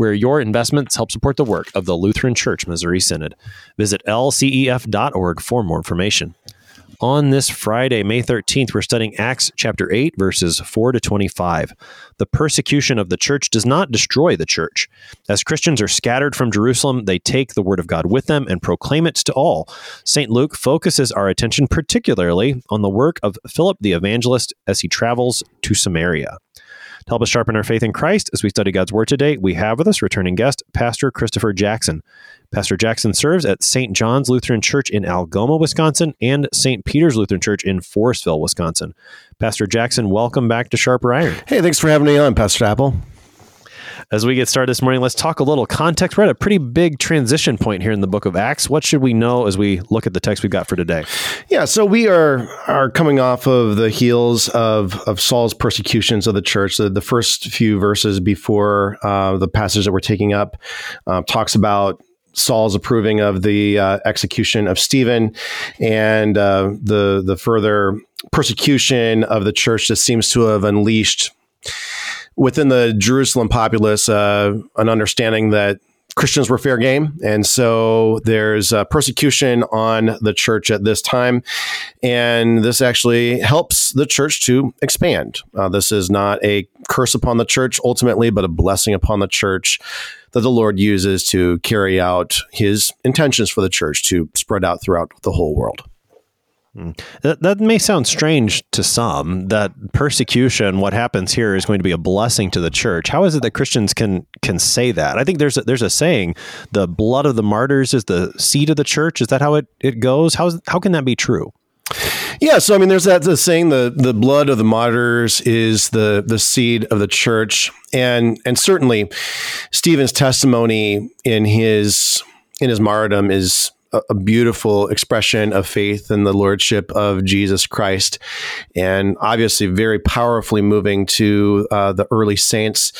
where your investments help support the work of the Lutheran Church Missouri Synod. Visit lcef.org for more information. On this Friday, May 13th, we're studying Acts chapter 8, verses 4 to 25. The persecution of the church does not destroy the church. As Christians are scattered from Jerusalem, they take the word of God with them and proclaim it to all. St. Luke focuses our attention particularly on the work of Philip the evangelist as he travels to Samaria. To help us sharpen our faith in Christ as we study God's Word today, we have with us returning guest, Pastor Christopher Jackson. Pastor Jackson serves at St. John's Lutheran Church in Algoma, Wisconsin, and St. Peter's Lutheran Church in Forestville, Wisconsin. Pastor Jackson, welcome back to Sharper Iron. Hey, thanks for having me on, Pastor Apple. As we get started this morning, let's talk a little context. We're at a pretty big transition point here in the book of Acts. What should we know as we look at the text we've got for today? Yeah, so we are are coming off of the heels of, of Saul's persecutions of the church. The, the first few verses before uh, the passage that we're taking up uh, talks about Saul's approving of the uh, execution of Stephen and uh, the the further persecution of the church that seems to have unleashed within the Jerusalem populace uh, an understanding that Christians were fair game. And so there's persecution on the church at this time. And this actually helps the church to expand. Uh, this is not a curse upon the church ultimately, but a blessing upon the church that the Lord uses to carry out his intentions for the church to spread out throughout the whole world. Hmm. That, that may sound strange to some that persecution, what happens here, is going to be a blessing to the church. How is it that Christians can can say that? I think there's a, there's a saying, the blood of the martyrs is the seed of the church. Is that how it, it goes? How, how can that be true? Yeah, so I mean, there's that the saying the the blood of the martyrs is the the seed of the church, and and certainly Stephen's testimony in his in his martyrdom is a beautiful expression of faith in the lordship of Jesus Christ, and obviously very powerfully moving to uh, the early saints.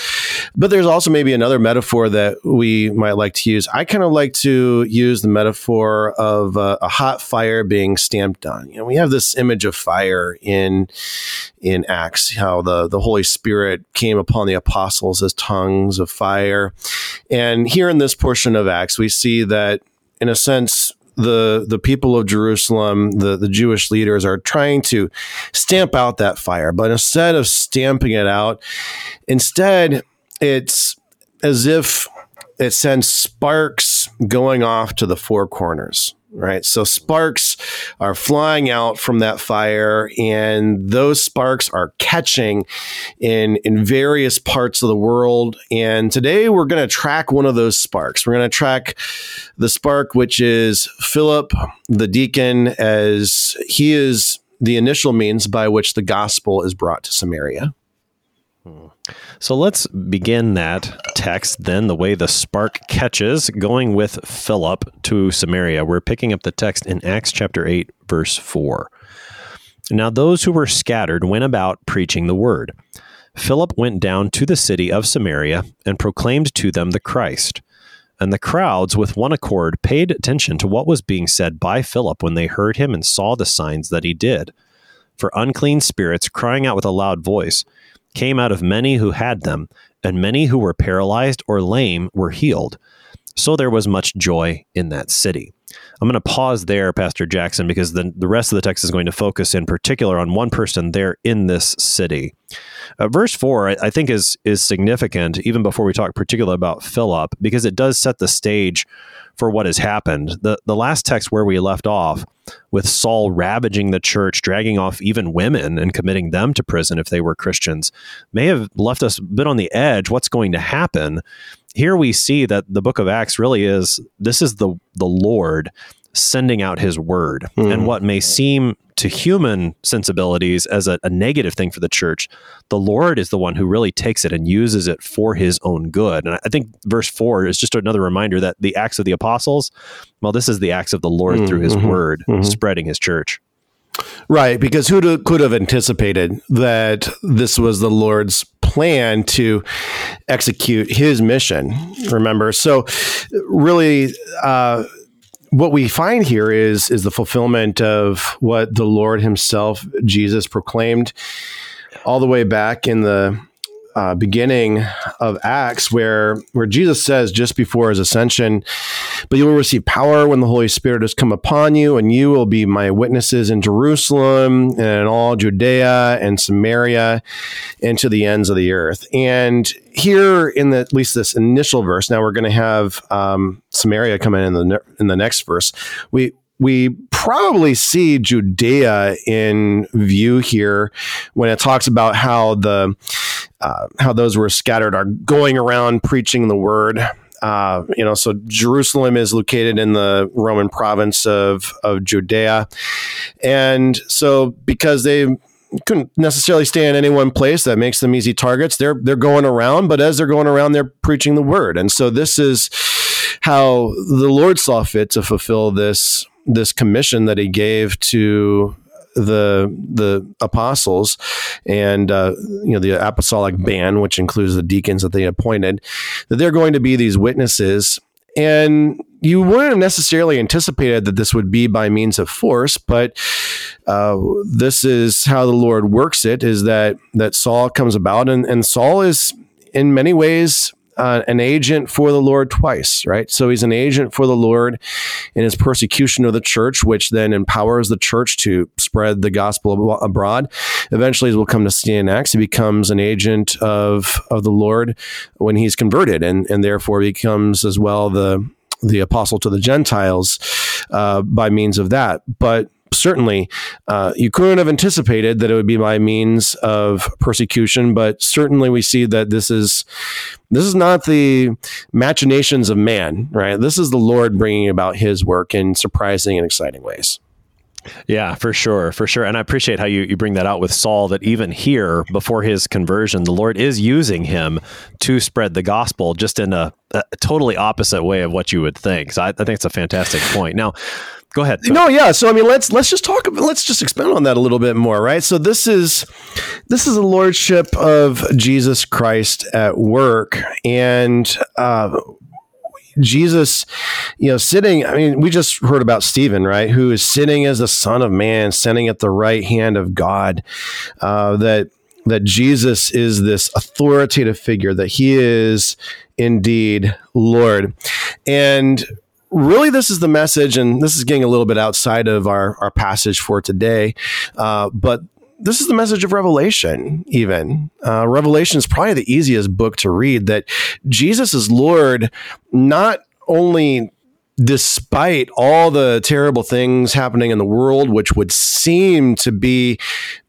But there's also maybe another metaphor that we might like to use. I kind of like to use the metaphor of uh, a hot fire being stamped on. You know, we have this image of fire in in Acts, how the the Holy Spirit came upon the apostles as tongues of fire, and here in this portion of Acts, we see that in a sense, the the people of Jerusalem, the, the Jewish leaders are trying to stamp out that fire. But instead of stamping it out, instead it's as if it sends sparks going off to the four corners right? So sparks are flying out from that fire, and those sparks are catching in in various parts of the world. And today we're going to track one of those sparks. We're going to track the spark, which is Philip the deacon, as he is the initial means by which the gospel is brought to Samaria. Hmm. So let's begin that text then, the way the spark catches, going with Philip to Samaria. We're picking up the text in Acts chapter 8, verse 4. Now those who were scattered went about preaching the word. Philip went down to the city of Samaria and proclaimed to them the Christ. And the crowds, with one accord, paid attention to what was being said by Philip when they heard him and saw the signs that he did. For unclean spirits, crying out with a loud voice, came out of many who had them, and many who were paralyzed or lame were healed. So there was much joy in that city. I'm going to pause there, Pastor Jackson, because the, the rest of the text is going to focus in particular on one person there in this city. Uh, verse 4, I, I, think, is, is significant, even before we talk particularly about Philip, because it does set the stage for what has happened. The, the last text where we left off, with Saul ravaging the church, dragging off even women and committing them to prison if they were Christians, may have left us a bit on the edge. What's going to happen? Here we see that the book of Acts really is this is the the Lord sending out his word. Mm. And what may seem to human sensibilities as a, a, negative thing for the church, the Lord is the one who really takes it and uses it for his own good. And I think verse four is just another reminder that the acts of the apostles, well, this is the acts of the Lord mm-hmm. through his mm-hmm. word, mm-hmm. spreading his church. Right, because who could have anticipated that this was the Lord's plan to execute his mission? Remember, so really, uh, what we find here is is the fulfillment of what the Lord Himself, Jesus, proclaimed all the way back in the uh, beginning of Acts, where where Jesus says just before his ascension, "But you will receive power when the Holy Spirit has come upon you, and you will be my witnesses in Jerusalem and in all Judea and Samaria, and to the ends of the earth." And here, in the, at least this initial verse, now we're going to have um, Samaria come in in the in the next verse. We we probably see Judea in view here when it talks about how the uh, how those were scattered are going around preaching the word. Uh, you know, so Jerusalem is located in the Roman province of of Judea, and so because they couldn't necessarily stay in any one place that makes them easy targets. They're they're going around but as they're going around they're preaching the word. And so this is how the lord saw fit to fulfill this this commission that he gave to the the apostles and uh, you know the apostolic band, which includes the deacons that they appointed, that they're going to be these witnesses. And you wouldn't have necessarily anticipated that this would be by means of force, but uh, this is how the Lord works it: is that that Saul comes about, and, and Saul is in many ways uh, an agent for the Lord twice, right? So he's an agent for the Lord in his persecution of the church, which then empowers the church to spread the gospel abroad. Eventually, as we'll come to see in Acts, he becomes an agent of of the Lord when he's converted, and and therefore becomes as well the the apostle to the Gentiles uh, by means of that. But certainly uh, you couldn't have anticipated that it would be by means of persecution but certainly we see that this is this is not the machinations of man right this is the lord bringing about his work in surprising and exciting ways yeah, for sure, for sure. And I appreciate how you, you bring that out with Saul, that even here, before his conversion, the Lord is using him to spread the gospel just in a, a totally opposite way of what you would think. So I, I think it's a fantastic point. Now, go ahead. No, yeah. So I mean, let's let's just talk. About, let's just expand on that a little bit more, right? So this is this is a lordship of Jesus Christ at work, and uh, Jesus, you know, sitting. I mean, we just heard about Stephen, right? Who is sitting as the Son of Man, sitting at the right hand of God. Uh, that that Jesus is this authoritative figure. That He is indeed Lord, and really this is the message and this is getting a little bit outside of our, our passage for today uh, but this is the message of revelation even. Uh, revelation is probably the easiest book to read that jesus is lord not only despite all the terrible things happening in the world which would seem to be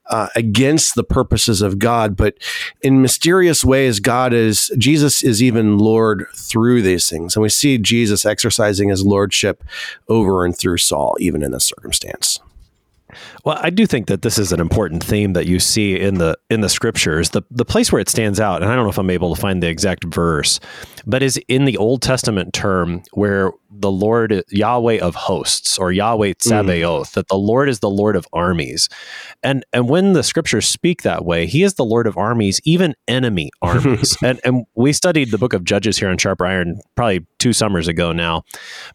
uh, against the purposes of God, but in mysterious ways, God is Jesus is even Lord through these things, and we see Jesus exercising His lordship over and through Saul, even in this circumstance. Well, I do think that this is an important theme that you see in the in the scriptures. The the place where it stands out, and I don't know if I'm able to find the exact verse, but is in the Old Testament term where the Lord Yahweh of hosts or Yahweh mm. Sabaoth, mm. that the Lord is the Lord of armies. And and when the scriptures speak that way, he is the Lord of armies, even enemy armies. and and we studied the book of Judges here on Sharp Iron probably two summers ago now.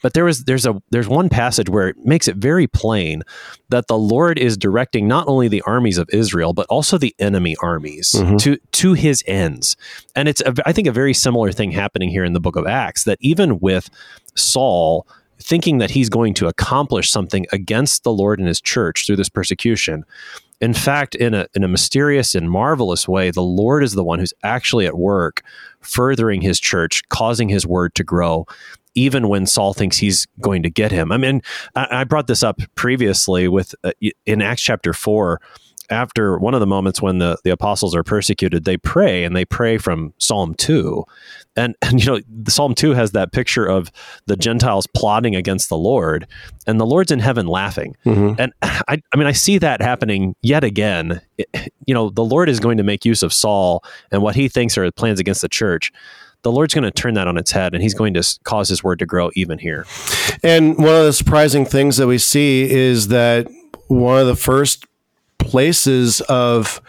But there was there's a there's one passage where it makes it very plain that the Lord is directing not only the armies of Israel, but also the enemy armies mm-hmm. to to his ends. And it's a, I think a very similar thing happening here in the book of Acts that even with Saul thinking that he's going to accomplish something against the Lord and his church through this persecution. In fact, in a, in a mysterious and marvelous way, the Lord is the one who's actually at work, furthering his church, causing his word to grow, even when Saul thinks he's going to get him. I mean, I, brought this up previously with uh, in Acts chapter 4 after one of the moments when the, the apostles are persecuted, they pray and they pray from Psalm 2. And, and, you know, the Psalm 2 has that picture of the Gentiles plotting against the Lord and the Lord's in heaven laughing. Mm-hmm. And I, I mean, I see that happening yet again. It, you know, the Lord is going to make use of Saul and what he thinks are plans against the church the Lord's going to turn that on its head and he's going to cause his word to grow even here. And one of the surprising things that we see is that one of the first places of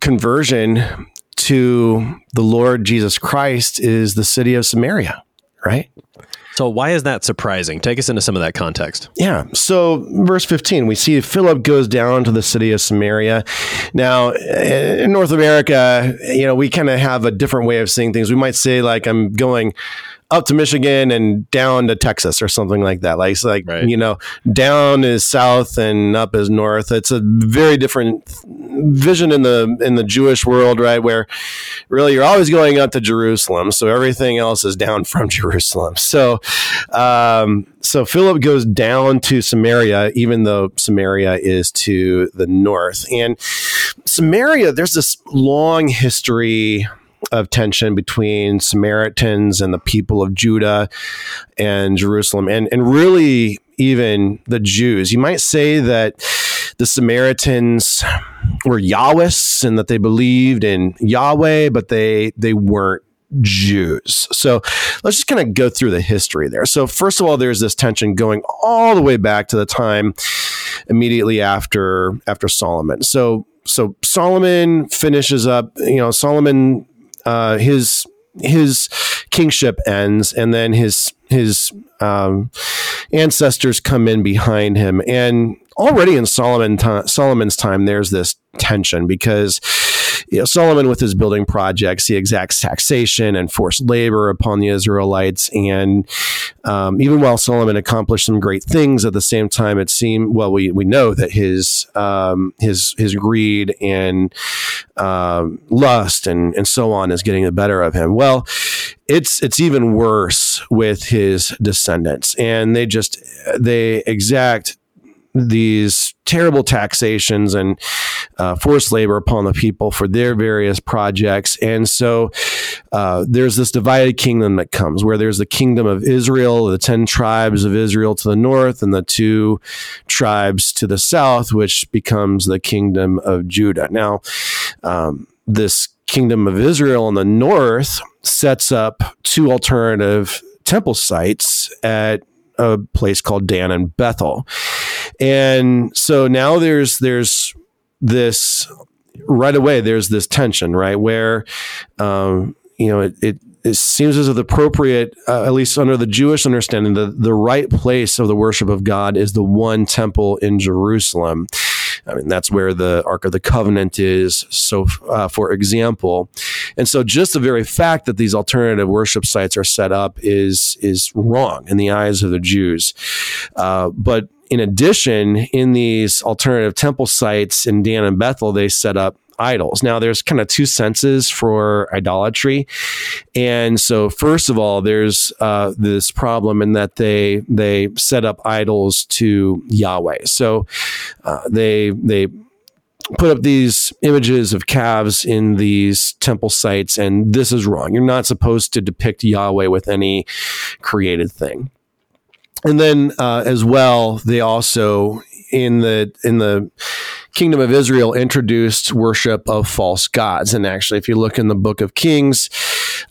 conversion to the Lord Jesus Christ is the city of Samaria, right? So, why is that surprising? Take us into some of that context. Yeah. So, verse 15, we see Philip goes down to the city of Samaria. Now, eh, in North America, you know, we kind of have a different way of seeing things. We might say, like, I'm going up to Michigan and down to Texas or something like that. Like, it's like right. you know, down is south and up is north. It's a very different vision in the in the Jewish world, right? Where really you're always going up to Jerusalem, so everything else is down from Jerusalem. So, um, so Philip goes down to Samaria, even though Samaria is to the north, and Samaria. There's this long history of tension between Samaritans and the people of Judah and Jerusalem, and and really even the Jews. You might say that the Samaritans were Yahwists and that they believed in Yahweh, but they they weren't Jews. So let's just kind of go through the history there. So, first of all, there's this tension going all the way back to the time immediately after after Solomon. So so Solomon finishes up, you know, Solomon uh, his his kingship ends, and then his his um, ancestors come in behind him, and already in Solomon t- Solomon's time, there's this tension because you know, Solomon with his building projects, he exacts taxation and forced labor upon the Israelites. And um, even while Solomon accomplished some great things, at the same time, it seemed well, we, we know that his um, his his greed and um, lust and and so on is getting the better of him. Well, it's it's even worse with his descendants, and they just they exact these terrible taxations and uh, forced labor upon the people for their various projects. And so uh, there's this divided kingdom that comes where there's the kingdom of Israel, the 10 tribes of Israel to the north, and the two tribes to the south, which becomes the kingdom of Judah. Now, um, this kingdom of Israel in the north sets up two alternative temple sites at a place called Dan and Bethel. And so now there's there's this right away there's this tension right where um, you know it, it, it seems as if appropriate uh, at least under the Jewish understanding the the right place of the worship of God is the one temple in Jerusalem. I mean, that's where the Ark of the Covenant is. So, uh, for example, and so just the very fact that these alternative worship sites are set up is is wrong in the eyes of the Jews. Uh, but in addition, in these alternative temple sites in Dan and Bethel, they set up idols. Now, there's kind of two senses for idolatry, and so first of all, there's uh, this problem in that they they set up idols to Yahweh. So uh, they they put up these images of calves in these temple sites, and this is wrong. You're not supposed to depict Yahweh with any created thing. And then, uh, as well, they also in the in the kingdom of Israel introduced worship of false gods. And actually, if you look in the book of Kings,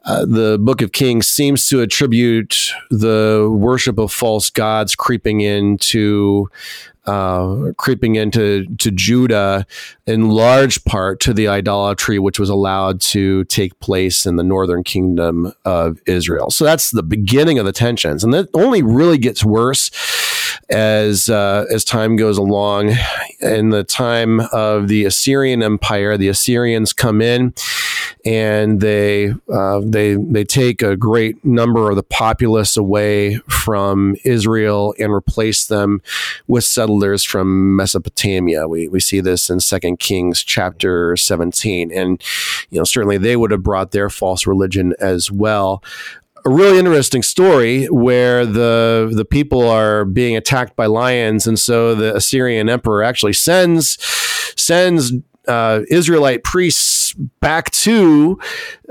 uh, the book of Kings seems to attribute the worship of false gods creeping into uh, creeping into to Judah in large part to the idolatry which was allowed to take place in the northern kingdom of Israel. So that's the beginning of the tensions, and that only really gets worse as uh, as time goes along. In the time of the Assyrian Empire, the Assyrians come in and they uh, they they take a great number of the populace away from Israel and replace them with settlers from Mesopotamia. We we see this in Second Kings chapter seventeen, and you know certainly they would have brought their false religion as well a really interesting story where the the people are being attacked by lions, and so the Assyrian emperor actually sends sends uh, Israelite priests back to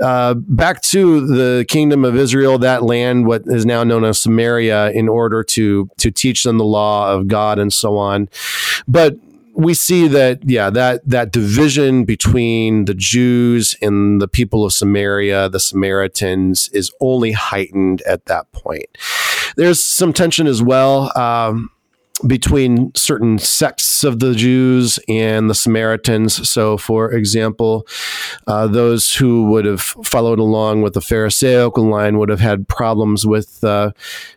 uh, back to the kingdom of Israel, that land, what is now known as Samaria, in order to to teach them the law of God and so on. But we see that yeah that that division between the Jews and the people of Samaria, the Samaritans, is only heightened at that point. There's some tension as well. Um, between certain sects of the Jews and the Samaritans. So, for example, uh, those who would have followed along with the Pharisaical line would have had problems with uh,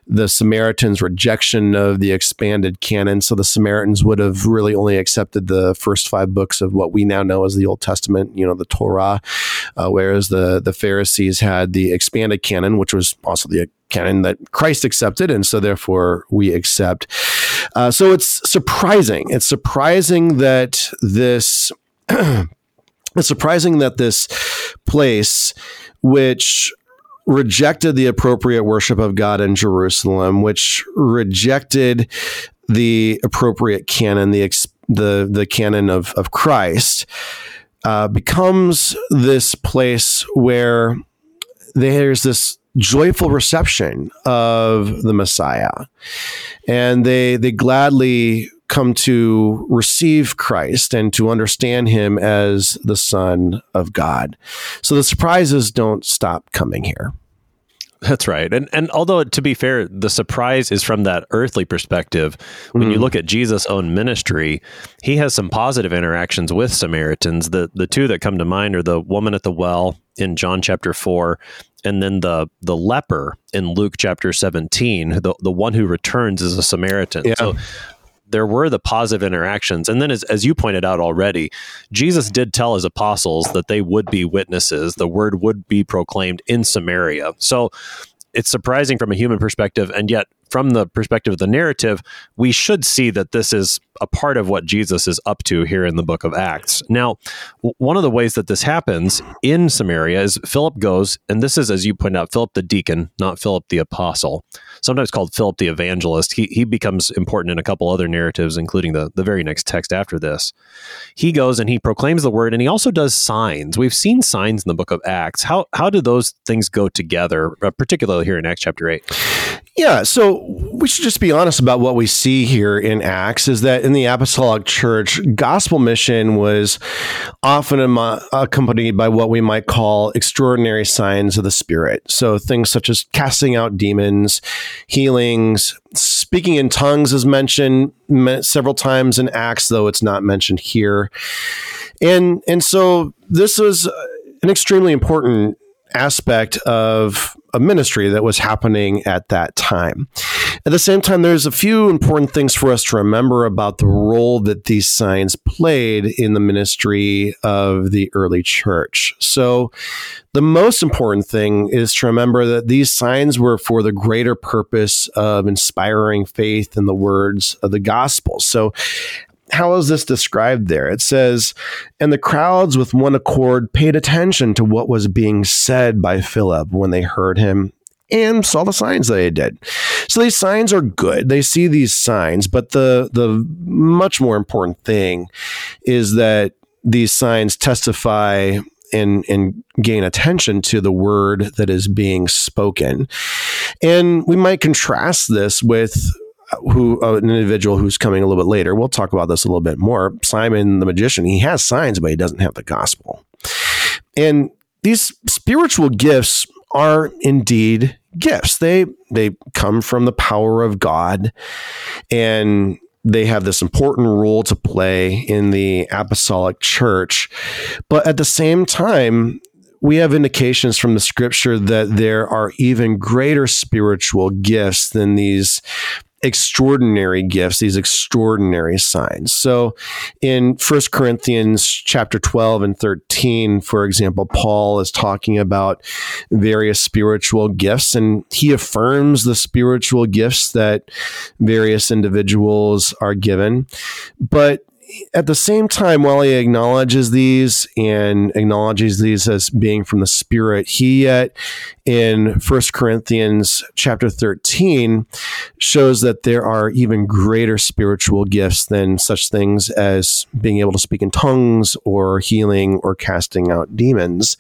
the Samaritans' rejection of the expanded canon. So, the Samaritans would have really only accepted the first five books of what we now know as the Old Testament, you know, the Torah, uh, whereas the, the Pharisees had the expanded canon, which was also the canon that Christ accepted, and so therefore we accept. Uh, so it's surprising. It's surprising that this. it's surprising that this place, which rejected the appropriate worship of God in Jerusalem, which rejected the appropriate canon, the the the canon of of Christ, uh, becomes this place where there's this joyful reception of the Messiah. And they they gladly come to receive Christ and to understand him as the Son of God. So the surprises don't stop coming here. That's right. And and although to be fair, the surprise is from that earthly perspective. When mm-hmm. you look at Jesus' own ministry, he has some positive interactions with Samaritans. The the two that come to mind are the woman at the well in John chapter 4 and then the the leper in Luke chapter 17, the the one who returns is a Samaritan. Yeah. So there were the positive interactions. And then, as, as you pointed out already, Jesus did tell his apostles that they would be witnesses. The word would be proclaimed in Samaria. So it's surprising from a human perspective. And yet, from the perspective of the narrative, we should see that this is a part of what Jesus is up to here in the book of Acts. Now, w- one of the ways that this happens in Samaria is Philip goes, and this is, as you point out, Philip the deacon, not Philip the apostle, sometimes called Philip the evangelist. He, he becomes important in a couple other narratives, including the, the very next text after this. He goes and he proclaims the word, and he also does signs. We've seen signs in the book of Acts. How, how do those things go together, uh, particularly here in Acts chapter 8? Yeah, so we should just be honest about what we see here in Acts is that in the apostolic church, gospel mission was often accompanied by what we might call extraordinary signs of the Spirit. So things such as casting out demons, healings, speaking in tongues is mentioned several times in Acts, though it's not mentioned here. And and so this was an extremely important aspect of a ministry that was happening at that time. At the same time, there's a few important things for us to remember about the role that these signs played in the ministry of the early church. So, the most important thing is to remember that these signs were for the greater purpose of inspiring faith in the words of the gospel. So, how is this described there? It says, and the crowds with one accord paid attention to what was being said by Philip when they heard him and saw the signs that he did. So these signs are good. They see these signs, but the the much more important thing is that these signs testify and and gain attention to the word that is being spoken. And we might contrast this with who uh, an individual who's coming a little bit later. We'll talk about this a little bit more. Simon the magician, he has signs, but he doesn't have the gospel. And these spiritual gifts are indeed gifts. They they come from the power of God and they have this important role to play in the apostolic church. But at the same time, we have indications from the scripture that there are even greater spiritual gifts than these extraordinary gifts, these extraordinary signs. So in First Corinthians chapter 12 and 13, for example, Paul is talking about various spiritual gifts and he affirms the spiritual gifts that various individuals are given. But at the same time, while he acknowledges these and acknowledges these as being from the Spirit, he yet in First Corinthians chapter 13 shows that there are even greater spiritual gifts than such things as being able to speak in tongues or healing or casting out demons.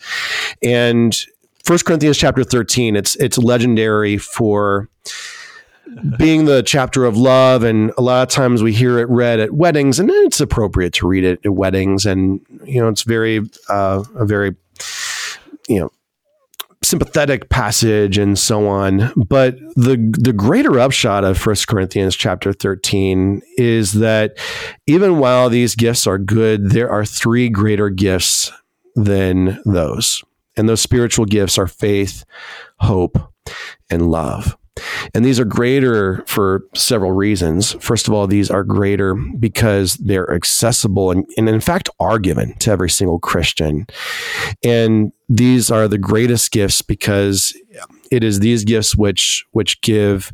And First Corinthians chapter 13, it's it's legendary for being the chapter of love, and a lot of times we hear it read at weddings, and it's appropriate to read it at weddings, and you know it's very uh, a very you know sympathetic passage and so on. But the the greater upshot of First Corinthians chapter 13 is that even while these gifts are good, there are three greater gifts than those. And those spiritual gifts are faith, hope, and love. And these are greater for several reasons. First of all, these are greater because they're accessible and, and, in fact are given to every single Christian. And these are the greatest gifts because it is these gifts which which give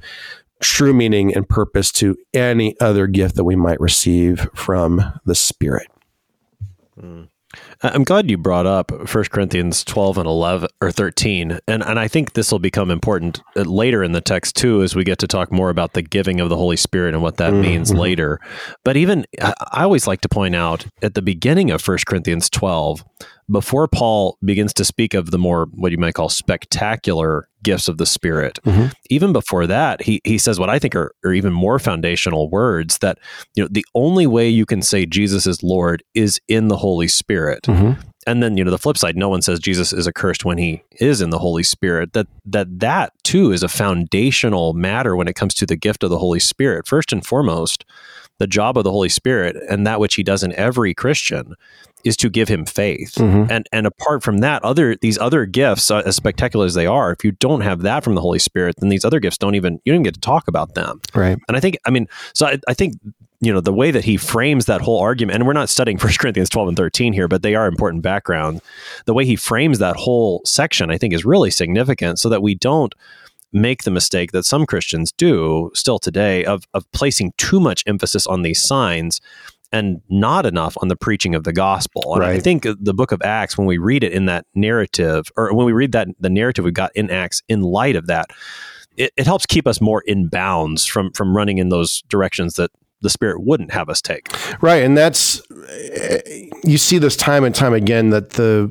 true meaning and purpose to any other gift that we might receive from the Spirit. Mm. I'm glad you brought up 1 Corinthians 12 and 11 or 13. And and I think this will become important uh, later in the text too as we get to talk more about the giving of the Holy Spirit and what that mm-hmm. means later. But even I always like to point out at the beginning of 1 Corinthians 12 before Paul begins to speak of the more what you might call spectacular gifts of the Spirit, mm-hmm. even before that, he he says what I think are, are even more foundational words that you know the only way you can say Jesus is Lord is in the Holy Spirit. Mm-hmm. And then you know the flip side, no one says Jesus is accursed when he is in the Holy Spirit. That that that too is a foundational matter when it comes to the gift of the Holy Spirit. First and foremost, the job of the Holy Spirit and that which he does in every Christian is to give him faith. Mm-hmm. And and apart from that, other these other gifts, uh, as spectacular as they are, if you don't have that from the Holy Spirit, then these other gifts don't even you don't even get to talk about them. Right. And I think I mean, so I, I think you know the way that he frames that whole argument and we're not studying First corinthians 12 and 13 here but they are important background the way he frames that whole section i think is really significant so that we don't make the mistake that some christians do still today of, of placing too much emphasis on these signs and not enough on the preaching of the gospel. And right. I think the book of Acts, when we read it in that narrative, or when we read that the narrative we got in Acts in light of that, it, it helps keep us more in bounds from from running in those directions that the spirit wouldn't have us take. Right. And that's, you see this time and time again that the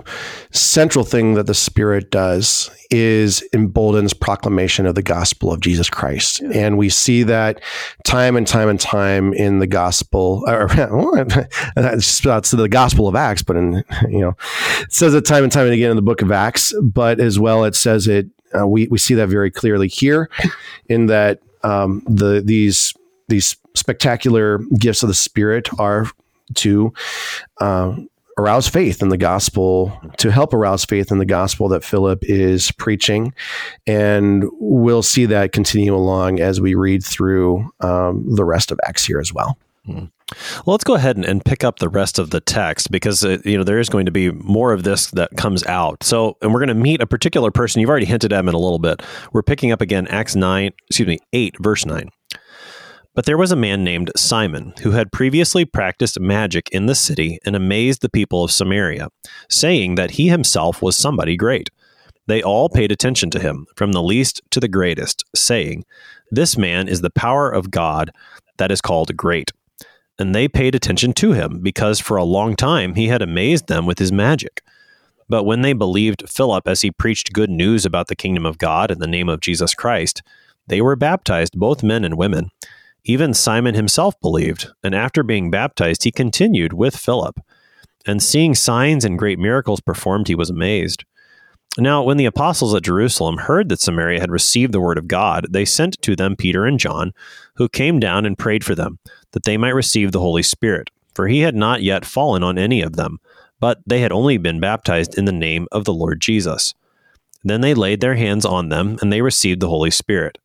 central thing that the spirit does is emboldens proclamation of the gospel of Jesus Christ. Yeah. And we see that time and time and time in the gospel, or it's the gospel of Acts, but in, you know, it says it time and time and again in the book of Acts, but as well, it says it, uh, we, we see that very clearly here in that um, the, these, these spectacular gifts of the Spirit are to uh, arouse faith in the gospel, to help arouse faith in the gospel that Philip is preaching. And we'll see that continue along as we read through um, the rest of Acts here as well. Hmm. Well, let's go ahead and, and, pick up the rest of the text because uh, you know there is going to be more of this that comes out. So, and we're going to meet a particular person. You've already hinted at him in a little bit. We're picking up again Acts nine, excuse me, eight, verse nine. But there was a man named Simon who had previously practiced magic in the city and amazed the people of Samaria, saying that he himself was somebody great. They all paid attention to him, from the least to the greatest, saying, This man is the power of God that is called great. And they paid attention to him, because for a long time he had amazed them with his magic. But when they believed Philip as he preached good news about the kingdom of God in the name of Jesus Christ, they were baptized, both men and women. Even Simon himself believed, and after being baptized, he continued with Philip. And seeing signs and great miracles performed, he was amazed. Now, when the apostles at Jerusalem heard that Samaria had received the word of God, they sent to them Peter and John, who came down and prayed for them, that they might receive the Holy Spirit. For he had not yet fallen on any of them, but they had only been baptized in the name of the Lord Jesus. Then they laid their hands on them, and they received the Holy Spirit.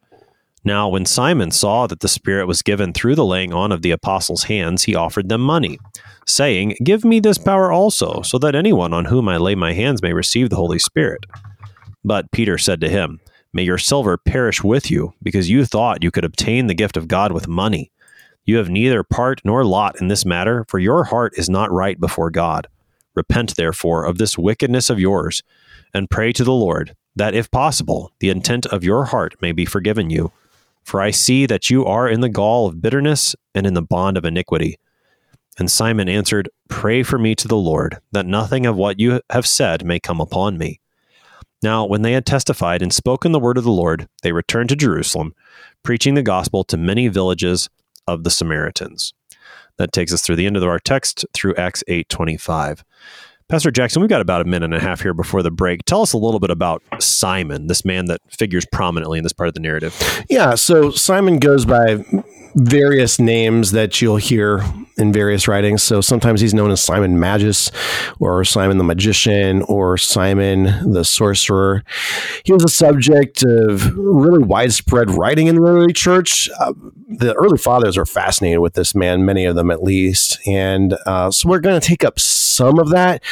Now, when Simon saw that the Spirit was given through the laying on of the apostles' hands, he offered them money, saying, Give me this power also, so that anyone on whom I lay my hands may receive the Holy Spirit. But Peter said to him, May your silver perish with you, because you thought you could obtain the gift of God with money. You have neither part nor lot in this matter, for your heart is not right before God. Repent, therefore, of this wickedness of yours, and pray to the Lord, that if possible, the intent of your heart may be forgiven you. For I see that you are in the gall of bitterness and in the bond of iniquity. And Simon answered, Pray for me to the Lord, that nothing of what you have said may come upon me. Now, when they had testified and spoken the word of the Lord, they returned to Jerusalem, preaching the gospel to many villages of the Samaritans. That takes us through the end of our text through Acts 8:25. Pastor Jackson, we've got about a minute and a half here before the break. Tell us a little bit about Simon, this man that figures prominently in this part of the narrative. Yeah, so Simon goes by various names that you'll hear in various writings. So sometimes he's known as Simon Magus or Simon the Magician or Simon the Sorcerer. He was a subject of really widespread writing in the early church. Uh, the early fathers are fascinated with this man, many of them at least. And uh, so we're going to take up some of that.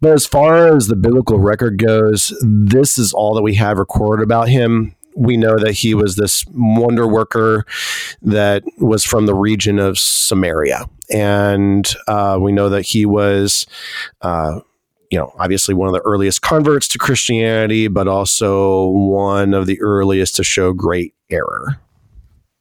But as far as the biblical record goes, this is all that we have recorded about him we know that he was this wonder worker that was from the region of Samaria. And uh, we know that he was, uh, you know, obviously one of the earliest converts to Christianity, but also one of the earliest to show great error.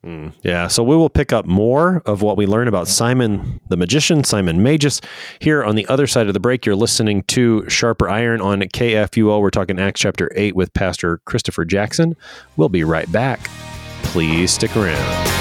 Mm, yeah, so we will pick up more of what we learn about Simon the magician, Simon Magus, here on the other side of the break. You're listening to Sharper Iron on KFUO. We're talking Acts chapter 8 with Pastor Christopher Jackson. We'll be right back. Please stick around.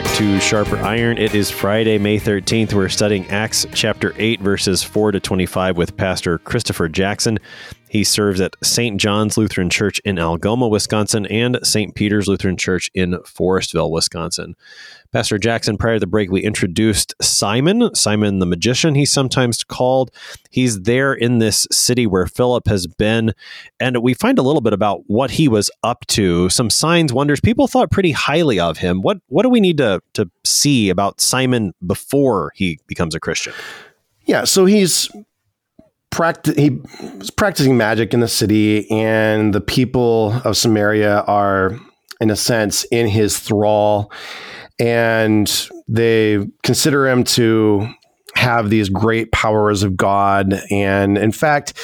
Back to Sharper Iron. It is Friday, May 13th. We're studying Acts chapter 8, verses 4 to 25 with Pastor Christopher Jackson. He serves at St. John's Lutheran Church in Algoma, Wisconsin, and St. Peter's Lutheran Church in Forestville, Wisconsin. Pastor Jackson, prior to the break, we introduced Simon, Simon the magician, he's sometimes called. He's there in this city where Philip has been. And we find a little bit about what he was up to, some signs, wonders. People thought pretty highly of him. What what do we need to, to see about Simon before he becomes a Christian? Yeah, so he's practi- he's practicing magic in the city, and the people of Samaria are, in a sense, in his thrall and they consider him to have these great powers of God. And in fact,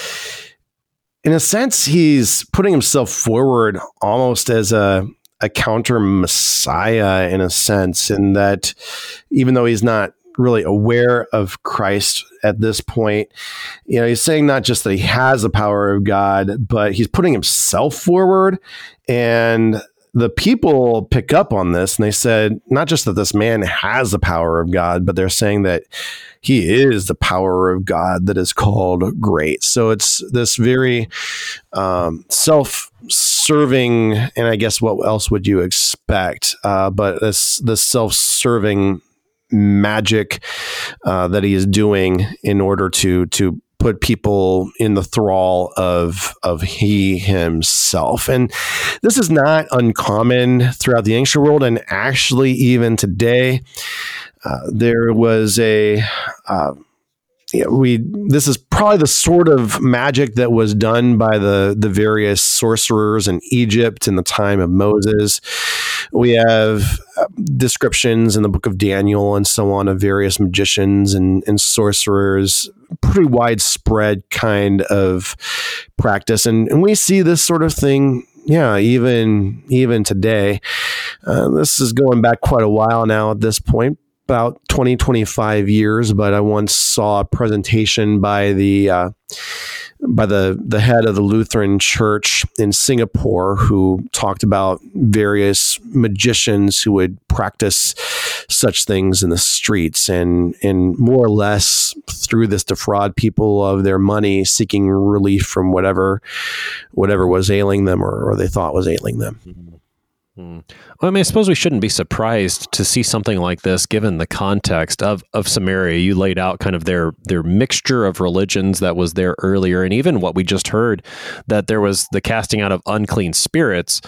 in a sense, he's putting himself forward almost as a, a counter messiah in a sense, in that even though he's not really aware of Christ at this point. You know, he's saying not just that he has the power of God, but he's putting himself forward and the people pick up on this and they said not just that this man has the power of God, but they're saying that he is the power of God that is called great. So it's this very um, self serving, and I guess what else would you expect? Uh, but this this self serving magic uh, that he is doing in order to to put people in the thrall of of he himself and this is not uncommon throughout the ancient world and actually even today uh, there was a uh, we this is probably the sort of magic that was done by the the various sorcerers in Egypt in the time of Moses. We have uh, descriptions in the book of Daniel and so on of various magicians and, and sorcerers, pretty widespread kind of practice, and, and we see this sort of thing yeah, even even today. Uh, this is going back quite a while now at this point, about 20, 25 years, but I once saw a presentation by the uh, by the the head of the Lutheran Church in Singapore, who talked about various magicians who would practice such things in the streets and and more or less through this defraud people of their money, seeking relief from whatever whatever was ailing them or, or they thought was ailing them. Mm-hmm. Mm-hmm. Well, I mean, I suppose we shouldn't be surprised to see something like this, given the context of, of Samaria. You laid out kind of their their mixture of religions that was there earlier, and even what we just heard that there was the casting out of unclean spirits.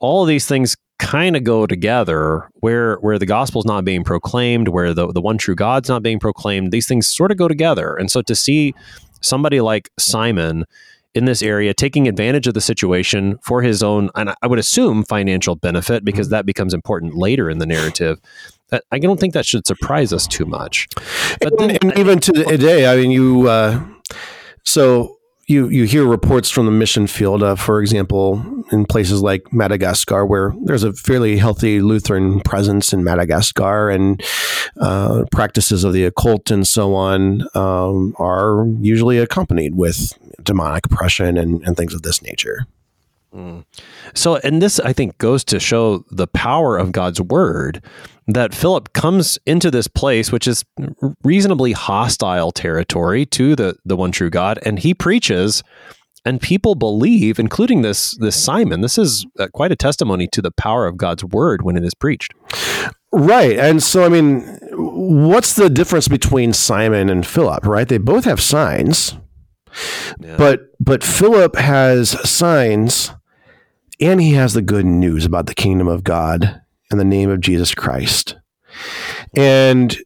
All of these things kind of go together, where where the gospel's not being proclaimed, where the the one true God's not being proclaimed. These things sort of go together, and so to see somebody like Simon in this area, taking advantage of the situation for his own, and I would assume financial benefit because mm-hmm. that becomes important later in the narrative. I don't think that should surprise us too much. But and, then, and even to today, I mean, you uh, so you you hear reports from the mission field, uh, for example, in places like Madagascar, where there's a fairly healthy Lutheran presence in Madagascar, and uh, practices of the occult and so on um, are usually accompanied with demonic oppression and, and things of this nature. Mm. So, and this I think goes to show the power of God's word that Philip comes into this place, which is reasonably hostile territory to the the one true God, and he preaches, and people believe, including this this Simon. This is uh, quite a testimony to the power of God's word when it is preached. Right, and so I mean, what's the difference between Simon and Philip? Right, they both have signs but but Philip has signs and he has the good news about the kingdom of God and the name of Jesus Christ. And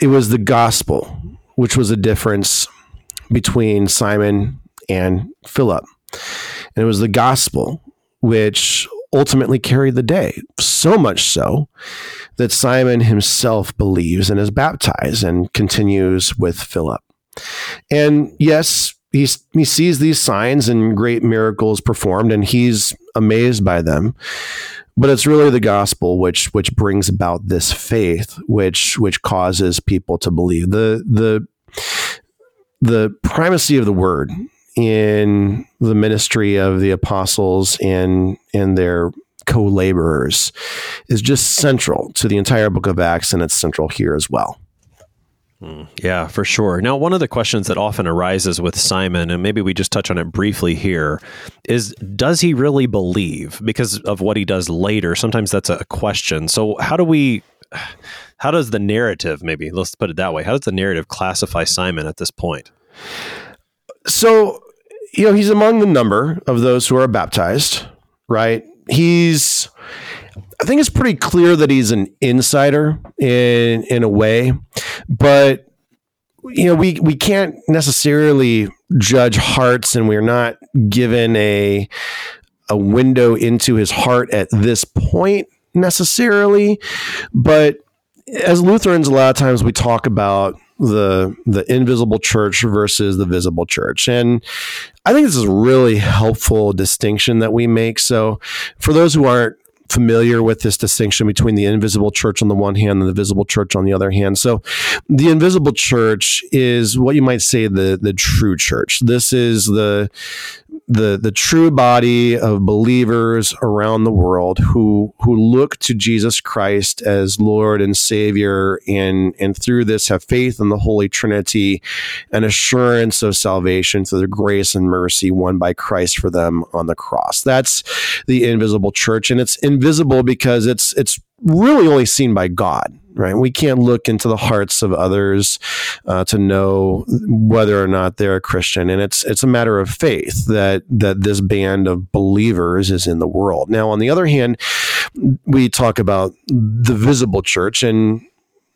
it was the gospel which was a difference between Simon and Philip. And it was the gospel which ultimately carried the day. So much so that Simon himself believes and is baptized and continues with Philip. And yes, he's, he sees these signs and great miracles performed, and he's amazed by them. But it's really the gospel which which brings about this faith, which which causes people to believe. The the the primacy of the word in the ministry of the apostles and and their co-laborers is just central to the entire book of Acts, and it's central here as well. Yeah, for sure. Now, one of the questions that often arises with Simon, and maybe we just touch on it briefly here, is does he really believe because of what he does later? Sometimes that's a question. So, how do we, how does the narrative, maybe let's put it that way, how does the narrative classify Simon at this point? So, you know, he's among the number of those who are baptized, right? He's, I think it's pretty clear that he's an insider in in a way, but you know we we can't necessarily judge hearts, and we're not given a a window into his heart at this point necessarily. But as Lutherans, a lot of times we talk about the the invisible church versus the visible church and i think this is a really helpful distinction that we make so for those who aren't familiar with this distinction between the invisible church on the one hand and the visible church on the other hand. So, the invisible church is what you might say the the true church. This is the the the true body of believers around the world who who look to Jesus Christ as Lord and Savior and and through this have faith in the Holy Trinity and assurance of salvation through the grace and mercy won by Christ for them on the cross. That's the invisible church and it's invisible because it's it's really only seen by God, right? We can't look into the hearts of others uh, to know whether or not they're a Christian, and it's it's a matter of faith that that this band of believers is in the world. Now, on the other hand, we talk about the visible church, and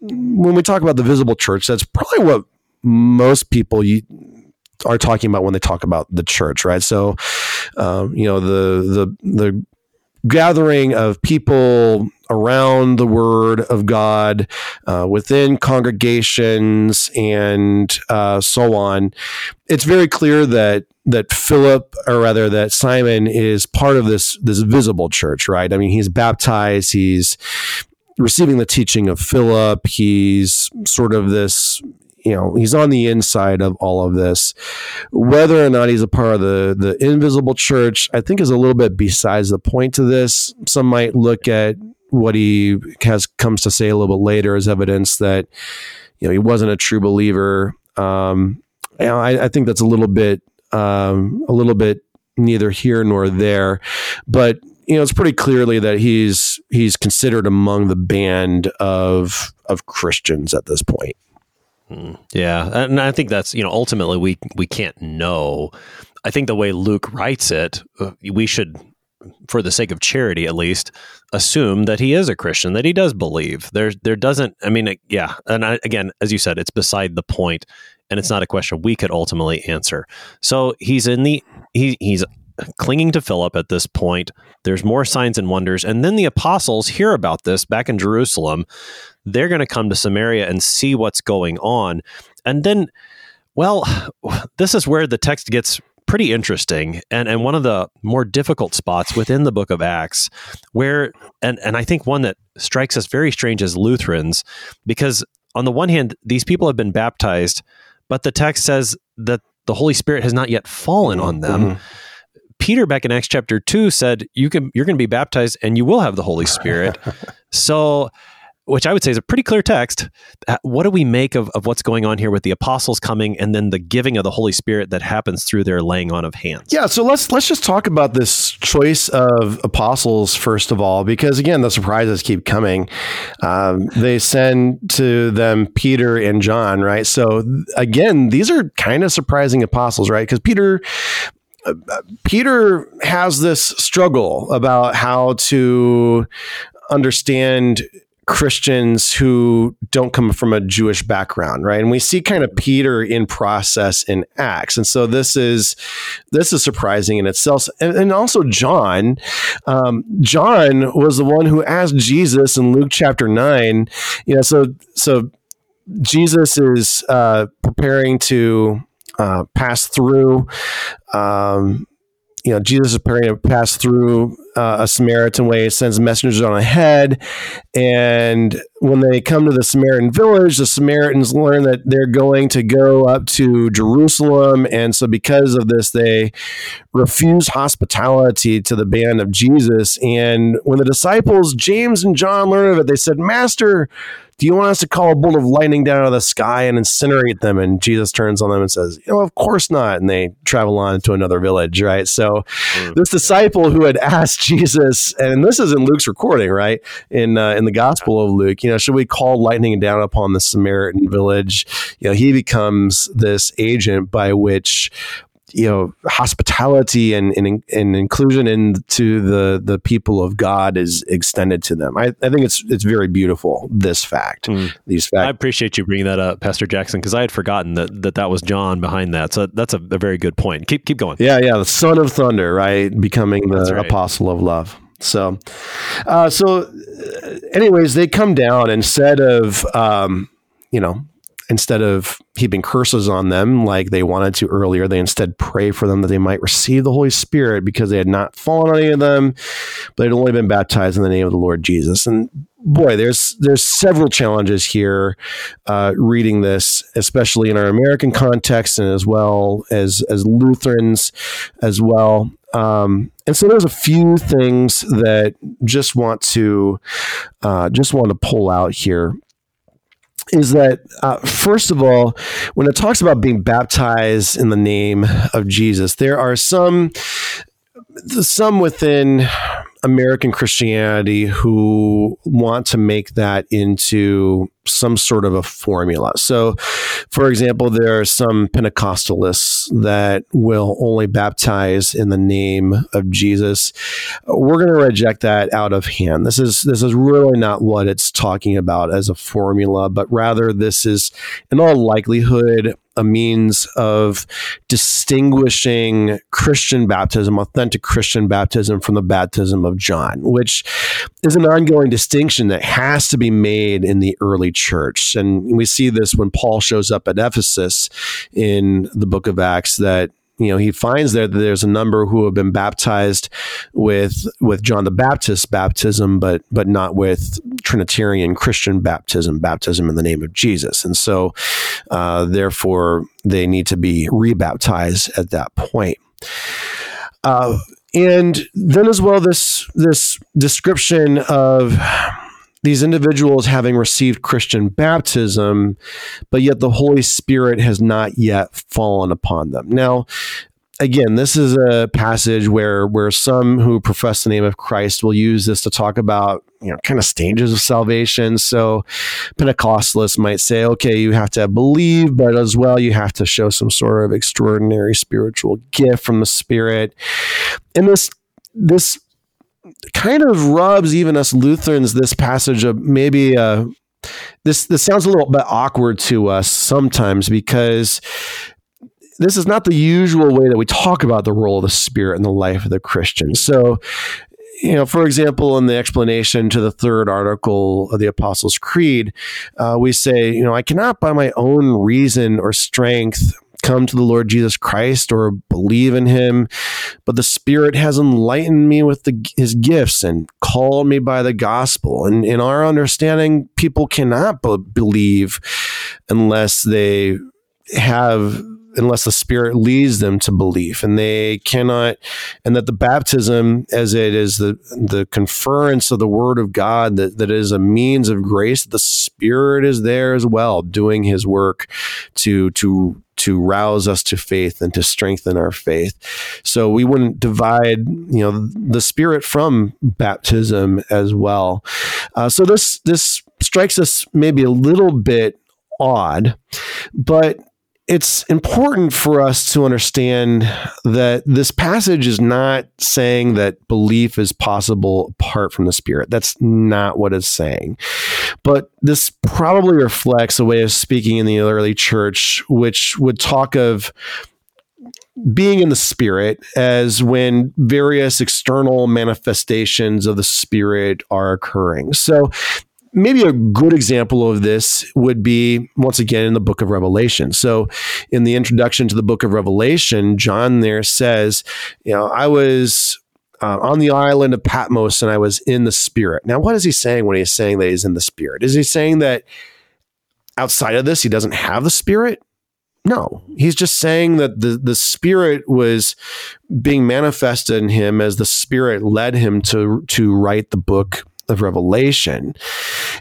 when we talk about the visible church, that's probably what most people are talking about when they talk about the church, right? So, um, you know, the the the gathering of people around the word of God uh, within congregations and uh, so on. It's very clear that that Philip, or rather that Simon, is part of this this visible church, right? I mean, he's baptized. He's receiving the teaching of Philip. He's sort of this you know he's on the inside of all of this. Whether or not he's a part of the the invisible church i think is a little bit besides the point to this. Some might look at what he has comes to say a little bit later as evidence that you know he wasn't a true believer. Um you know, I, I think that's a little bit um a little bit neither here nor there. But you know it's pretty clearly that he's he's considered among the band of of christians at this point Yeah, and I think that's you know ultimately we we can't know. I think the way Luke writes it, uh, we should, for the sake of charity at least, assume that he is a Christian, that he does believe. There there doesn't. I mean, yeah, and I, again, as you said, it's beside the point, and it's not a question we could ultimately answer. So he's in the he he's clinging to Philip at this point. There's more signs and wonders, and then the apostles hear about this back in Jerusalem they're going to come to Samaria and see what's going on. And then, well, this is where the text gets pretty interesting and, and one of the more difficult spots within the book of Acts, where, and, and I think one that strikes us very strange as Lutherans, because on the one hand, these people have been baptized, but the text says that the Holy Spirit has not yet fallen on them. Mhm. Peter back in Acts chapter 2 said you can you're going to be baptized and you will have the Holy Spirit. so which I would say is a pretty clear text. Uh, What do we make of, of what's going on here with the apostles coming and then the giving of the Holy Spirit that happens through their laying on of hands? Yeah, so let's let's just talk about this choice of apostles first of all, because again, the surprises keep coming. Um, they send to them Peter and John, right? So again, these are kind of surprising apostles, right? Because Peter. uh, Peter has this struggle about how to understand Christians who don't come from a Jewish background, right? And we see kind of Peter in process in Acts, and so this is this is surprising in itself. And, and also John, um, John was the one who asked Jesus in Luke chapter nine. You know, so so Jesus is uh, preparing to uh, pass through. Um, you know, Jesus is preparing to pass through uh, a Samaritan way, sends messengers on ahead. And when they come to the Samaritan village, the Samaritans learn that they're going to go up to Jerusalem. And so, because of this, they refuse hospitality to the band of Jesus. And when the disciples, James and John, learn of it, they said, Master, do you want us to call a bolt of lightning down out of the sky and incinerate them? And Jesus turns on them and says, You know, of course not. And they travel on to another village, right? So, this disciple who had asked Jesus, and this is in Luke's recording, right? In uh, in the Gospel of Luke, you know, should we call lightning down upon the Samaritan village? You know, he becomes this agent by which you know hospitality and, and, and inclusion into the the people of God is extended to them. I, I think it's it's very beautiful. This fact, Mm. these I appreciate you bringing that up, Pastor Jackson, because I had forgotten that, that that was John behind that. So that's a, a very good point. Keep keep going. Yeah, yeah, the son of thunder, right? Becoming the right. apostle of love. So, uh, so, uh, anyways, they come down instead of, um, you know, instead of heaping curses on them like they wanted to earlier, they instead pray for them that they might receive the Holy Spirit because they had not fallen on any of them, but had only been baptized in the name of the Lord Jesus. And boy, there's there's several challenges here uh, reading this, especially in our American context and as well as as Lutherans as well. Um, and so there's a few things that just want to uh, just want to pull out here is that uh, first of all, when it talks about being baptized in the name of Jesus, there are some some within American Christianity who want to make that into some sort of a formula. So, for example, there are some Pentecostalists that will only baptize in the name of Jesus. We're going to reject that out of hand. This is this is really not what it's talking about as a formula, but rather this is, in all likelihood, a means of distinguishing Christian baptism, authentic Christian baptism, from the baptism of John, which is an ongoing distinction that has to be made in the early church. And we see this when Paul shows up at Ephesus in the book of Acts that you know he finds there that there's a number who have been baptized with with John the Baptist baptism, but but not with Trinitarian Christian baptism, baptism in the name of Jesus, and so uh, therefore they need to be rebaptized at that point. Uh, and then as well, this this description of these individuals having received Christian baptism, but yet the Holy Spirit has not yet fallen upon them. Now, again, this is a passage where where some who profess the name of Christ will use this to talk about you know kind of stages of salvation. So Pentecostalists might say, okay, you have to believe, but as well you have to show some sort of extraordinary spiritual gift from the Spirit. And this this kind of rubs even us Lutherans this passage of maybe uh, this this sounds a little bit awkward to us sometimes because this is not the usual way that we talk about the role of the Spirit in the life of the Christian. So, you know, for example, in the explanation to the third article of the Apostles' Creed, uh, we say, you know, I cannot by my own reason or strength come to the Lord Jesus Christ or believe in him, but the Spirit has enlightened me with the, his gifts and called me by the gospel. And in our understanding, people cannot be- believe unless they have unless the spirit leads them to belief and they cannot and that the baptism as it is the the conference of the word of god that, that is a means of grace the spirit is there as well doing his work to to to rouse us to faith and to strengthen our faith. So we wouldn't divide, you know, the spirit from baptism as well. Uh, so this this strikes us maybe a little bit odd, but it's important for us to understand that this passage is not saying that belief is possible apart from the Spirit. That's not what it's saying. But this probably reflects a way of speaking in the early church, which would talk of being in the spirit as when various external manifestations of the spirit are occurring. So maybe a good example of this would be once again in the book of Revelation. So, in the introduction to the book of Revelation, John there says, You know, I was uh, on the island of Patmos and I was in the spirit. Now, what is he saying when he's saying that he's in the spirit? Is he saying that outside of this, he doesn't have the spirit? No, he's just saying that the, the spirit was being manifested in him as the spirit led him to, to write the book of Revelation.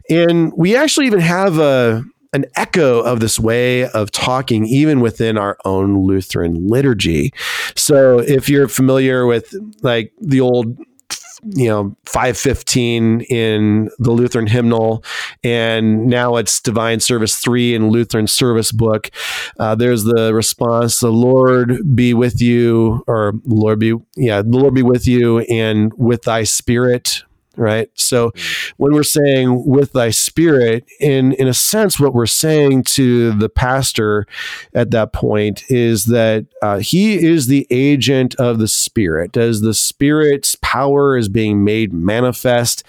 And we actually even have a an echo of this way of talking even within our own Lutheran liturgy. So if you're familiar with like the old you know 515 in the lutheran hymnal and now it's divine service 3 in lutheran service book uh, there's the response the lord be with you or lord be yeah the lord be with you and with thy spirit right? So when we're saying with thy spirit in in a sense what we're saying to the pastor at that point is that uh, he is the agent of the spirit. As the spirit's power is being made manifest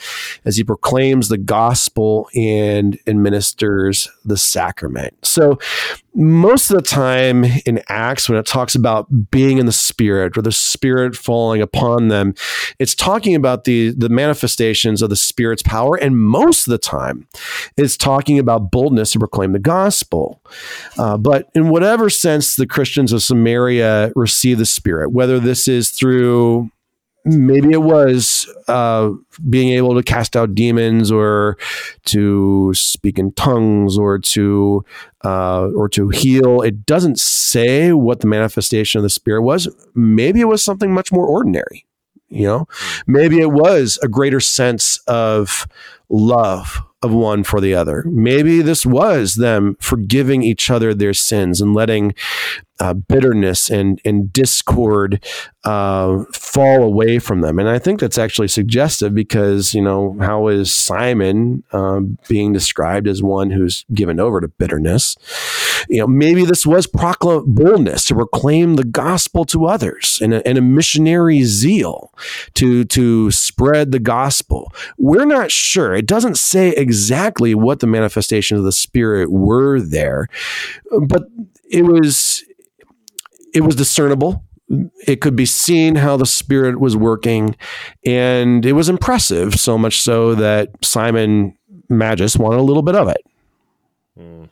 as he proclaims the gospel and administers the sacrament. So most of the time in Acts, when it talks about being in the Spirit or the Spirit falling upon them, it's talking about the, the manifestations of the Spirit's power. And most of the time, it's talking about boldness to proclaim the gospel. Uh, but in whatever sense the Christians of Samaria receive the Spirit, whether this is through maybe it was uh, being able to cast out demons or to speak in tongues or to uh, or to heal. It doesn't say what the manifestation of the spirit was. Maybe it was something much more ordinary. You know, maybe it was a greater sense of love of one for the other. Maybe this was them forgiving each other their sins and letting uh, bitterness and and discord uh, fall away from them. And I think that's actually suggestive because you know how is Simon uh, being described as one who's given over to bitterness? You know, maybe this was proclam- boldness to proclaim the gospel to others and a, and a missionary zeal to to spread the gospel. We're not sure. It doesn't say exactly what the manifestations of the Spirit were there, but it was it was discernible. It could be seen how the Spirit was working, and it was impressive. So much so that Simon Magus wanted a little bit of it. Mm.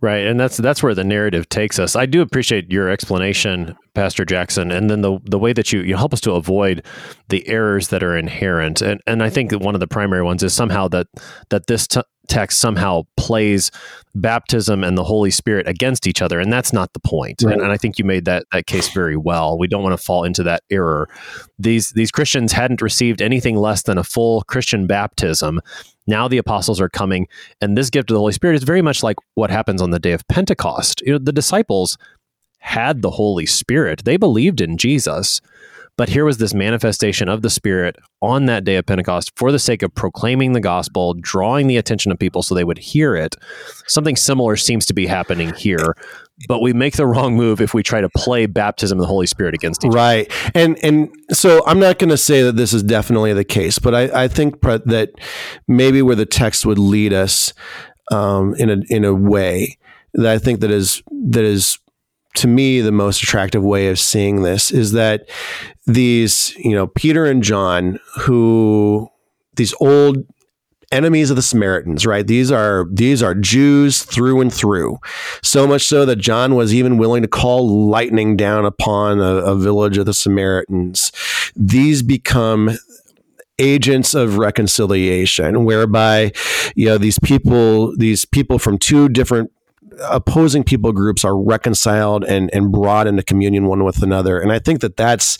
Right, and that's that's where the narrative takes us. I do appreciate your explanation, Pastor Jackson, and then the the way that you you help us to avoid the errors that are inherent. And and I think one of the primary ones is somehow that that this t- text somehow plays baptism and the Holy Spirit against each other, and that's not the point. Right. And, and, I think you made that that case very well. We don't want to fall into that error. These these Christians hadn't received anything less than a full Christian baptism. Now the apostles are coming, and this gift of the Holy Spirit is very much like what happens on the day of Pentecost. You know, the disciples had the Holy Spirit; they believed in Jesus. But here was this manifestation of the Spirit on that day of Pentecost for the sake of proclaiming the gospel, drawing the attention of people so they would hear it. Something similar seems to be happening here, but we make the wrong move if we try to play baptism of the Holy Spirit against each right. other. Right. And and so I'm not going to say that this is definitely the case, but I, I think that maybe where the text would lead us um, in a in a way that I think that is that is to me the most attractive way of seeing this is that these you know Peter and John who these old enemies of the Samaritans, right? These are these are Jews through and through. So much so that John was even willing to call lightning down upon a, a village of the Samaritans. These become agents of reconciliation whereby you know these people these people from two different opposing people groups are reconciled and and brought into communion one with another. And I think that that's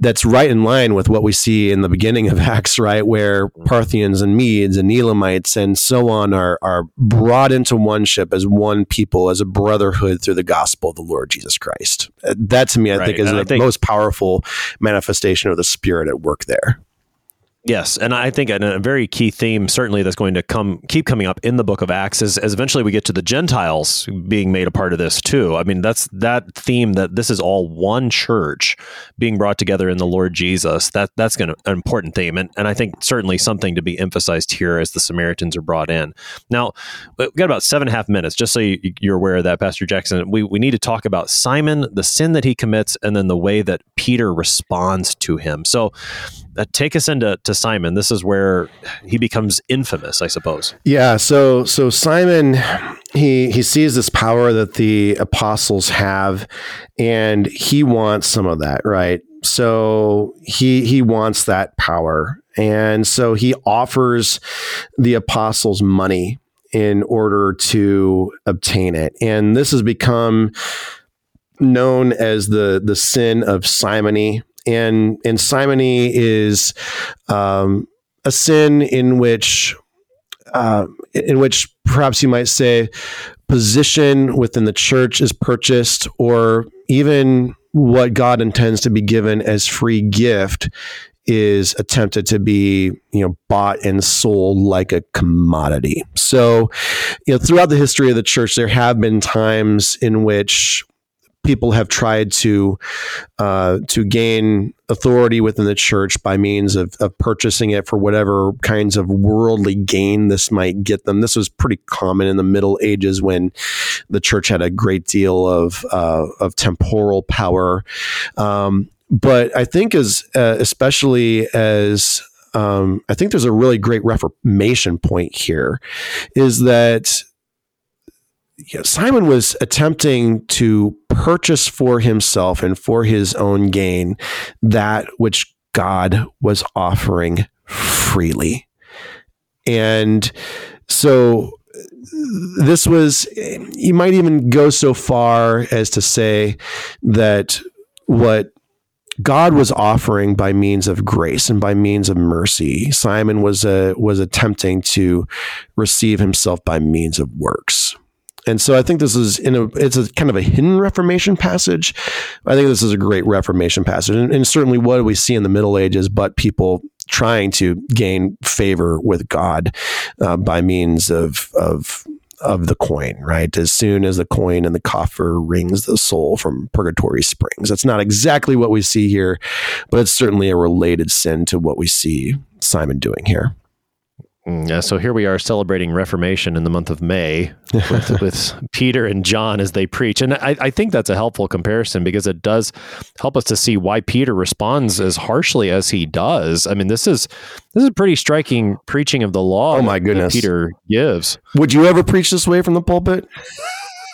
that's right in line with what we see in the beginning of Acts, right, where Parthians and Medes and Elamites and so on are are brought into one ship as one people, as a brotherhood through the gospel of the Lord Jesus Christ. Uh, that to me, I right. think, is and the think, most powerful manifestation of the Spirit at work there. Yes, and I think a very key theme, certainly that's going to come keep coming up in the Book of Acts, is as eventually we get to the Gentiles being made a part of this too. I mean, that's that theme that this is all one church being brought together in the Lord Jesus. That that's going to an important theme, and and I think certainly something to be emphasized here as the Samaritans are brought in. Now we've got about seven and a half minutes, just so you, you're aware of that, Pastor Jackson. We we need to talk about Simon, the sin that he commits, and then the way that Peter responds to him. So uh, take us into to Simon. This is where he becomes infamous, I suppose. Yeah. So so Simon, he he sees this power that the apostles have, and he wants some of that, right? So he he wants that power, and so he offers the apostles money in order to obtain it, and this has become known as the the sin of simony and and simony is um, a sin in which uh, in which perhaps you might say position within the church is purchased, or even what God intends to be given as free gift is attempted to be you know bought and sold like a commodity. So, you know, throughout the history of the church, there have been times in which people have tried to uh, to gain authority within the church by means of, of purchasing it for whatever kinds of worldly gain this might get them. This was pretty common in the Middle Ages when the church had a great deal of uh, of temporal power. Um, but I think as uh, especially as um, I think there's a really great reformation point here, is that Simon was attempting to purchase for himself and for his own gain that which God was offering freely. And so this was, you might even go so far as to say that what God was offering by means of grace and by means of mercy. Simon was a, was attempting to receive himself by means of works. And so I think this is in a it's a kind of a hidden Reformation passage. I think this is a great Reformation passage, and, and certainly what we see in the Middle Ages, but people trying to gain favor with God uh, by means of of of the coin, right? As soon as the coin in the coffer rings the soul from purgatory springs. That's not exactly what we see here, but it's certainly a related sin to what we see Simon doing here. Mm, yeah, so here we are celebrating Reformation in the month of May with, with Peter and John as they preach. And I, I, think that's a helpful comparison because it does help us to see why Peter responds as harshly as he does. I mean, this is this is a pretty striking preaching of the law. Oh my goodness. Peter gives. Would you ever preach this way from the pulpit?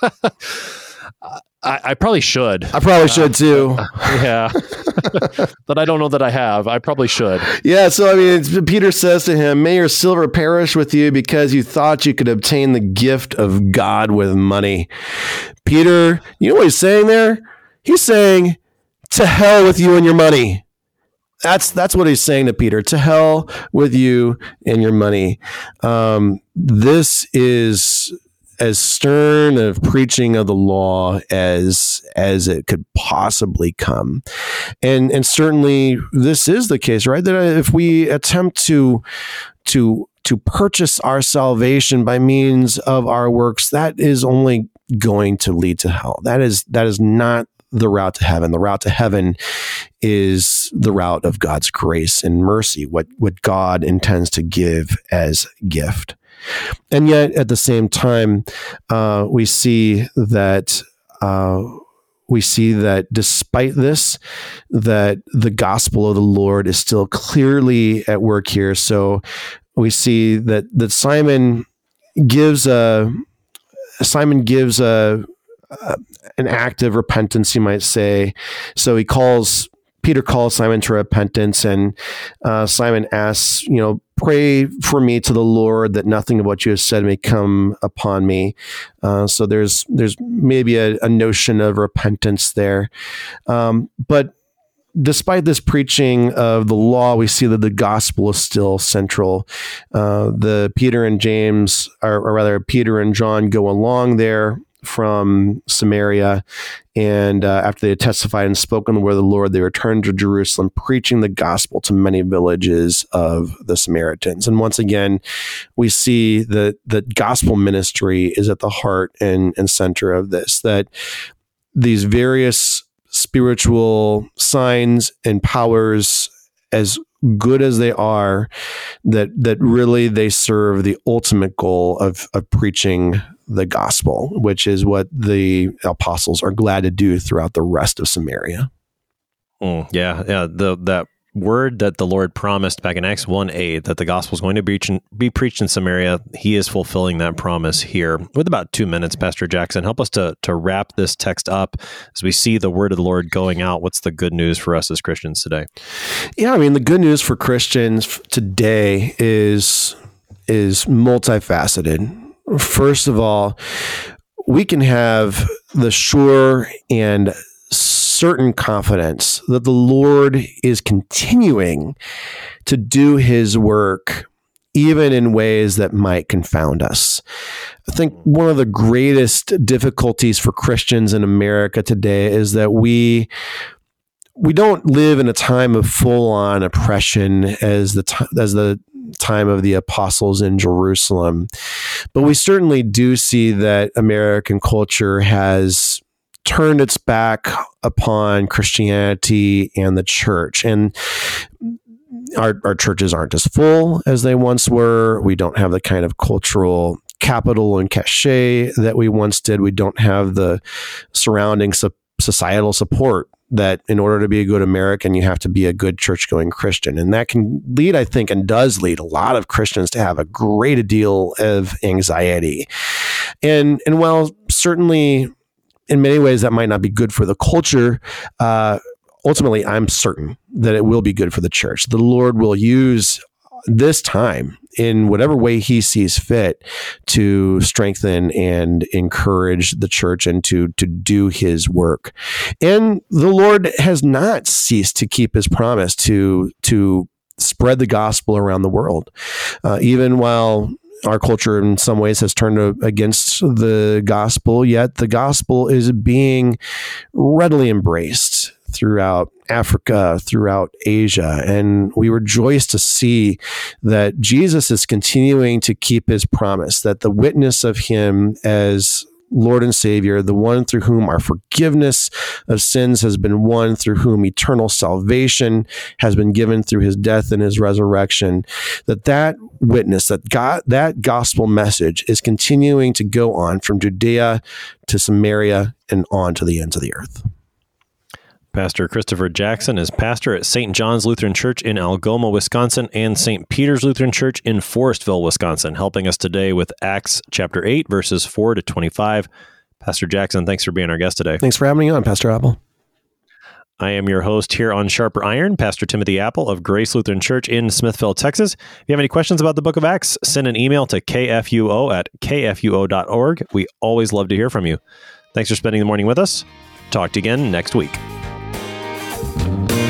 I, I, probably should. I probably should uh, too. yeah, but I don't know that I have. I probably should. Yeah. So I mean, Peter says to him, "May your silver perish with you, because you thought you could obtain the gift of God with money." Peter, you know what he's saying there? He's saying, "To hell with you and your money." That's that's what he's saying to Peter. To hell with you and your money. Um, this is as stern of preaching of the law as as it could possibly come. And and certainly this is the case right? That if we attempt to to to purchase our salvation by means of our works that is only going to lead to hell. That is that is not the route to heaven. The route to heaven is the route of God's grace and mercy what what God intends to give as gift and yet, at the same time, uh, we see that. Uh, we see that despite this, that the gospel of the Lord is still clearly at work here. So we see that that Simon gives a Simon gives a, a an act of repentance, you might say. So he calls Peter calls Simon to repentance, and uh, Simon asks, you know, pray for me to the Lord that nothing of what you have said may come upon me. Uh, so there's there's maybe a, a notion of repentance there, um, but despite this preaching of the law, we see that the gospel is still central. Uh, the Peter and James, or, or, rather Peter and John, go along there from Samaria. And uh, after they had testified and spoken the word of the Lord, they returned to Jerusalem, preaching the gospel to many villages of the Samaritans. And once again, we see that the gospel ministry is at the heart and, and center of this, that these various spiritual signs and powers as good as they are that that really they serve the ultimate goal of of preaching the gospel, which is what the apostles are glad to do throughout the rest of Samaria. Mm, yeah, yeah. The that word that the Lord promised back in Acts 1 8 that the gospel is going to be, be preached in Samaria, he is fulfilling that promise here. With about two minutes, Pastor Jackson, help us to, to wrap this text up as we see the word of the Lord going out. What's the good news for us as Christians today? Yeah, I mean, the good news for Christians today is is multifaceted First of all, we can have the sure and certain confidence that the Lord is continuing to do his work even in ways that might confound us. I think one of the greatest difficulties for Christians in America today is that we we don't live in a time of full on oppression as the as the time of the apostles in Jerusalem. But we certainly do see that American culture has turned its back upon Christianity and the church. And our, our churches aren't as full as they once were. We don't have the kind of cultural capital and cachet that we once did. We don't have the surrounding societal support that in order to be a good American, you have to be a good church going Christian. And that can lead, I think, and does lead a lot of Christians to have a great deal of anxiety. And, and while certainly in many ways that might not be good for the culture, uh, ultimately, I'm certain that it will be good for the church. The Lord will use this time in whatever way he sees fit to strengthen and encourage the church and to to do his work. And the Lord has not ceased to keep his promise to to spread the gospel around the world. Uh, even while our culture in some ways has turned against the gospel, yet the gospel is being readily embraced throughout Africa, throughout Asia. And we rejoice to see that Jesus is continuing to keep his promise, that the witness of him as Lord and Savior, the one through whom our forgiveness of sins has been won, through whom eternal salvation has been given through his death and his resurrection, that that witness, that God, that gospel message is continuing to go on from Judea to Samaria and on to the ends of the earth. Pastor Christopher Jackson is pastor at St. John's Lutheran Church in Algoma, Wisconsin, and St. Peter's Lutheran Church in Forestville, Wisconsin, helping us today with Acts chapter 8, verses 4 to 25. Pastor Jackson, thanks for being our guest today. Thanks for having me on, Pastor Appel. I am your host here on Sharper Iron, Pastor Timothy Appel of Grace Lutheran Church in Smithville, Texas. If you have any questions about the book of Acts, send an email to kfuo at kfuo.org. We always love to hear from you. Thanks for spending the morning with us. Talk to you again next week. Bye.